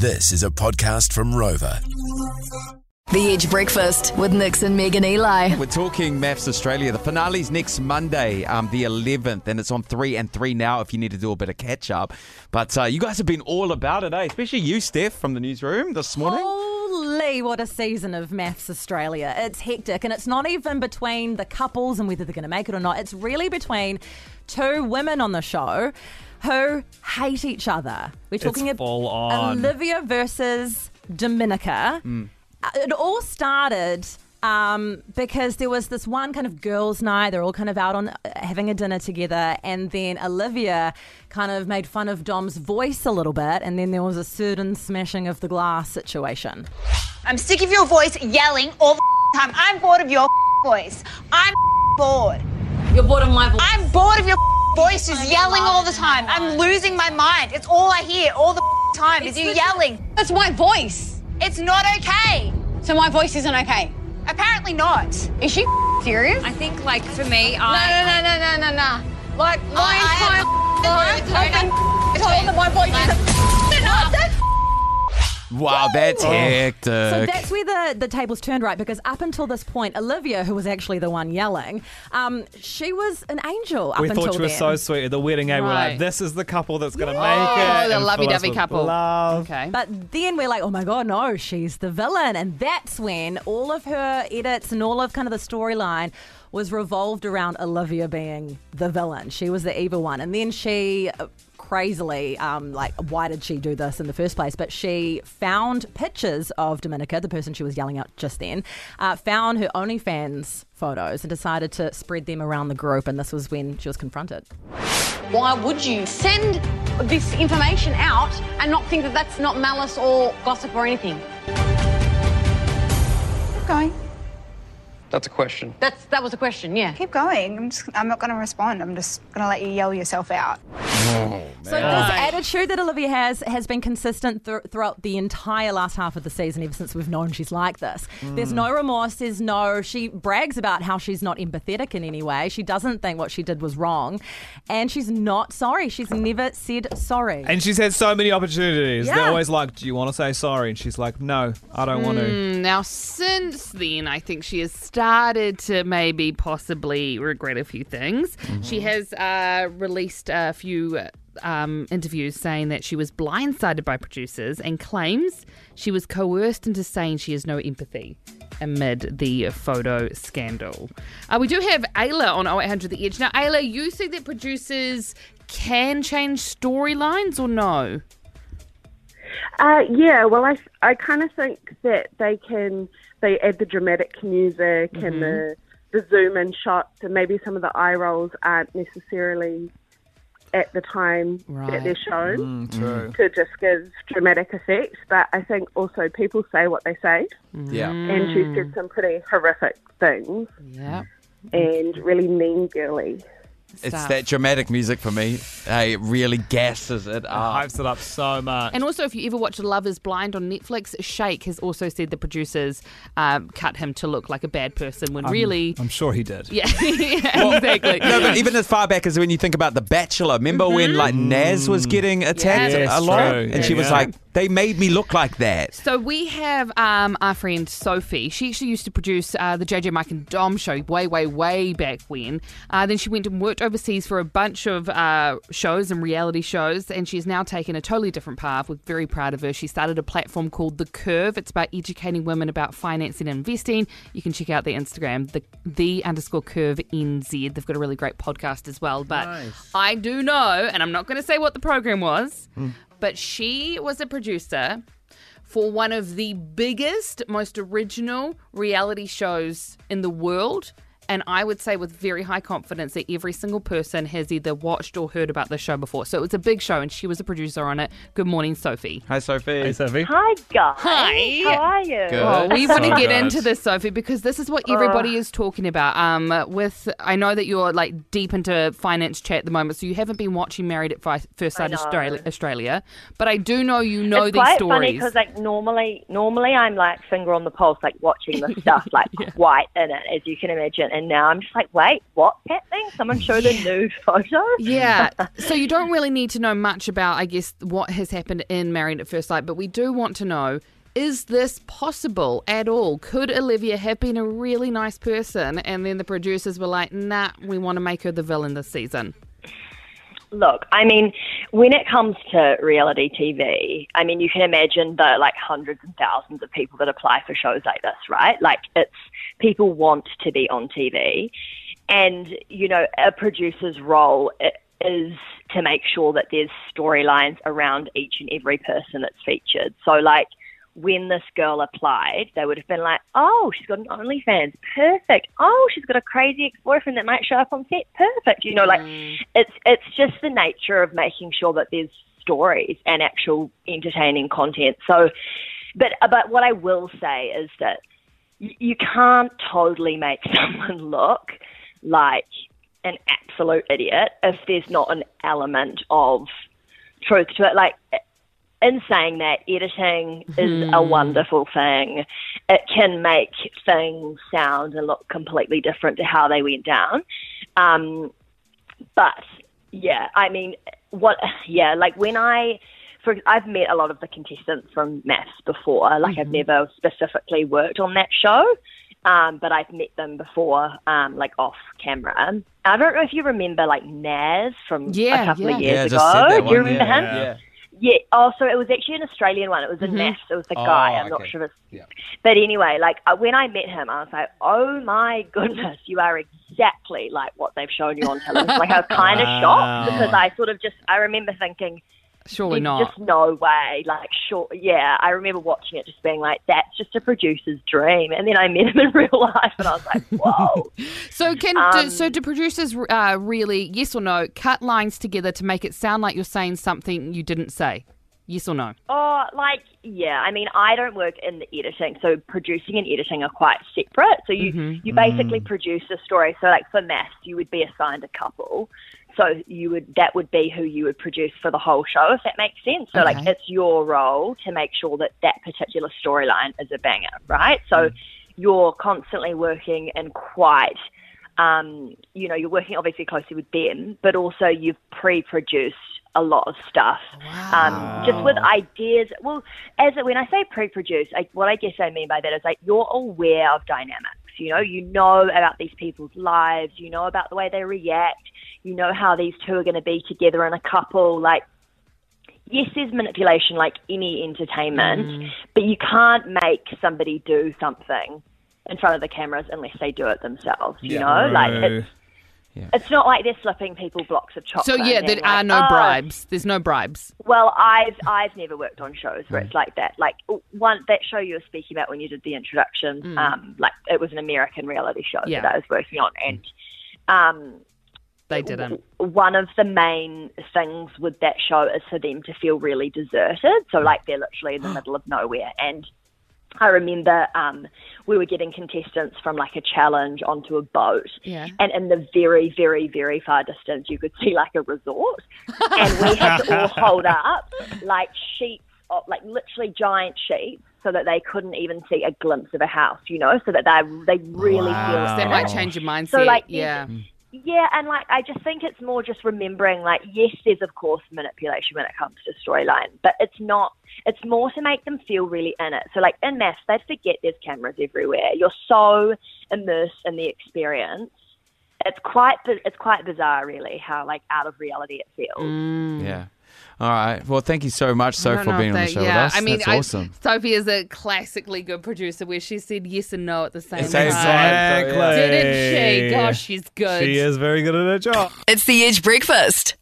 This is a podcast from Rover. The Edge Breakfast with Nix and Megan Eli. We're talking MAFS Australia. The finale's next Monday, um, the 11th, and it's on 3 and 3 now if you need to do a bit of catch up. But uh, you guys have been all about it, eh? Especially you, Steph, from the newsroom this morning. Holy, what a season of MAFS Australia. It's hectic, and it's not even between the couples and whether they're going to make it or not. It's really between two women on the show who hate each other. We're talking about. Olivia versus Domenica. Uh, It all started um, because there was this one kind of girls' night. They're all kind of out on uh, having a dinner together, and then Olivia kind of made fun of Dom's voice a little bit, and then there was a certain smashing of the glass situation. I'm sick of your voice yelling all the time. I'm bored of your voice. I'm bored. You're bored of my voice. I'm bored of your voice just yelling all the time. I'm losing my mind. It's all I hear all the time is you yelling. That's my voice. It's not okay. So my voice isn't okay. Apparently not. Is she serious? I think, like, for me, No, I. no, no, no, no, no, no. Like oh, my I- I entire am- life, I've been told that my voice isn't. No, that's Wow, that's hectic. So that's where the, the tables turned, right? Because up until this point, Olivia, who was actually the one yelling, um, she was an angel up we until thought she was then. so sweet at the wedding. Eh? We're like, this is the couple that's going to Oh, make it. the and lovey-dovey us with couple. Love. Okay. But then we're like, oh my god, no, she's the villain, and that's when all of her edits and all of kind of the storyline was revolved around Olivia being the villain. She was the evil one, and then she. uh, Crazily, um, like, why did she do this in the first place? But she found pictures of Domenica, the person she was yelling at just then, uh, found her OnlyFans photos and decided to spread them around the group. And this was when she was confronted. Why would you send this information out and not think that that's not malice or gossip or anything? Keep going. That's a question. That's that was a question. Yeah. Keep going. I'm just I'm not going to respond. I'm just going to let you yell yourself out. Oh, so this attitude that Olivia has has been consistent thr throughout the entire last half of the season, ever since we've known she's like this. Hmm. There's no remorse. There's no. She brags about how she's not empathetic in any way. She doesn't think what she did was wrong, and she's not sorry. She's never said sorry. And she's had so many opportunities. They're always like, do you want to say sorry? And she's like, no, I don't want to. Hmm, now, since then, I think she has started to maybe possibly regret a few things. Mm-hmm. She has uh, released a few um, interviews saying that she was blindsided by producers and claims she was coerced into saying she has no empathy amid the photo scandal. Uh, we do have Ayla on 0800 The Edge. Now, Ayla, you see that producers can change storylines or no? Uh, yeah, well, I, I kind of think that they can they add the dramatic music and the the zoom in shots, and maybe some of the eye rolls aren't necessarily at the time Right. that they're shown Mm, to just give dramatic effect. But I think also people say what they say, yeah. and she said some pretty horrific things Yeah. and really mean girly. It's that dramatic music for me. Hey, it really gasses it up. Hypes it up so much. And also, if you ever watch Love is Blind on Netflix, Shake has also said the producers um, cut him to look like a bad person when really. I'm sure he did. yeah, yeah, exactly. No, but even as far back as when you think about The Bachelor, remember when like Naz was getting attacked Yes, a lot, true. and she was like, "They made me look like that." So we have um, our friend Sophie. She actually used to produce uh, the JJ Mike and Dom show way, way, way back when. Uh, then she went and worked overseas for a bunch of uh, shows and reality shows, and she's now taken a totally different path. We're very proud of her. She started a platform called The Curve. It's about educating women about financing and investing. You can check out their Instagram, the the underscore curve NZ. They've got a really great podcast as well. But I do know, and I'm not going to say what the program was, but she was a producer for one of the biggest, most original reality shows in the world. And I would say with very high confidence that every single person has either watched or heard about this show before. So it was a big show, and she was a producer on it. Good morning, Sophie. Hi, Sophie. Hey, Sophie. Hi guys, Hi. How are you? Good. Oh, we want to So get good. into this, Sophie, because this is what everybody is talking about. Um, with I know that you're like deep into finance chat at the moment, so you haven't been watching Married at First Sight. Australia, Australia, but I do know you know it's these quite stories. funny because like normally, normally I'm like finger on the pulse, like watching the stuff like quite in it, as you can imagine. And now I'm just like, wait, what's happening? Someone show the nude photo. Yeah. so you don't really need to know much about, I guess, what has happened in Married at First Sight, but we do want to know is this possible at all? Could Olivia have been a really nice person and then the producers were like, nah, we want to make her the villain this season? Look, I mean, when it comes to reality TV, I mean, you can imagine the like hundreds and thousands of people that apply for shows like this, right? Like, it's people want to be on TV. And, you know, a producer's role is to make sure that there's storylines around each and every person that's featured. So, like, when this girl applied, they would have been like, oh, she's got an OnlyFans, perfect. Oh, she's got a crazy ex-boyfriend that might show up on set, perfect. You know, like mm. it's it's just the nature of making sure that there's stories and actual entertaining content. So, but but what I will say is that you, you can't totally make someone look like an absolute idiot if there's not an element of truth to it. Like in saying that, editing is a wonderful thing. It can make things sound and look completely different to how they went down. Um, but yeah, I mean, what? Yeah, like when I, for I've met a lot of the contestants from MAFS before. Like I've never specifically worked on that show. Um, but I've met them before, um, like off camera. I don't know if you remember, like Naz from Yeah, a couple yeah. of years Yeah, ago. just said that Do you remember yeah, him? Yeah. Oh, so it was actually an Australian one. It was a Mm-hmm. It was the Oh, guy. I'm not okay. sure if it's. Yeah. But anyway, like uh, when I met him, I was like, "Oh my goodness, you are exactly like what they've shown you on television." like I was kind of Wow. shocked because I sort of just I remember thinking, Surely "There's not. just no way." Like, sure, yeah. I remember watching it, just being like, "That's just a producer's dream." And then I met him in real life, and I was like, "Whoa." So can Um, do, so do producers uh, really yes or no cut lines together to make it sound like you're saying something you didn't say? Yes or no? Oh, like yeah. I mean, I don't work in the editing, so producing and editing are quite separate. So you you basically produce a story. So like for MAFS, you would be assigned a couple. So you would that would be who you would produce for the whole show, if that makes sense. So like it's your role to make sure that that particular storyline is a banger, right? So you're constantly working in quite. Um, you know, you're working obviously closely with them, but also you've pre-produced a lot of stuff. Um, just with ideas. Well, as when I say pre-produce, I, what I guess I mean by that is like you're aware of dynamics. You know, you know about these people's lives. You know about the way they react. You know how these two are going to be together in a couple. Like, yes, there's manipulation like any entertainment, but you can't make somebody do something in front of the cameras unless they do it themselves. You know, like it's, it's not like they're slipping people blocks of chocolate. So yeah, there are like, no "Oh, bribes. There's no bribes. well, I've I've never worked on shows where it's like that. Like one that show you were speaking about when you did the introduction, um, like it was an American reality show Yeah. that I was working on, and um, They didn't. one of the main things with that show is for them to feel really deserted. So like they're literally in the middle of nowhere. And I remember um, we were getting contestants from like a challenge onto a boat. Yeah. And in the very, very, very far distance, you could see like a resort. and we had to all hold up like sheets, of, like literally giant sheets. So that they couldn't even see a glimpse of a house, you know, so that they they really feel That might change your mindset. So, like, yeah. Yeah, and like I just think it's more just remembering like yes, there's of course manipulation when it comes to storyline, but it's not. It's more to make them feel really in it. So like in MAFS, they forget there's cameras everywhere. You're so immersed in the experience. It's quite it's quite bizarre, really, how like out of reality it feels. Mm. Yeah. All right. Well, thank you so much, I for being on the show yeah, with us. I mean, That's I- awesome. Sophie is a classically good producer where she said yes and no at the same, Same time. time. Exactly. Didn't she? Gosh, she's good. She is very good at her job. It's the Edge Breakfast.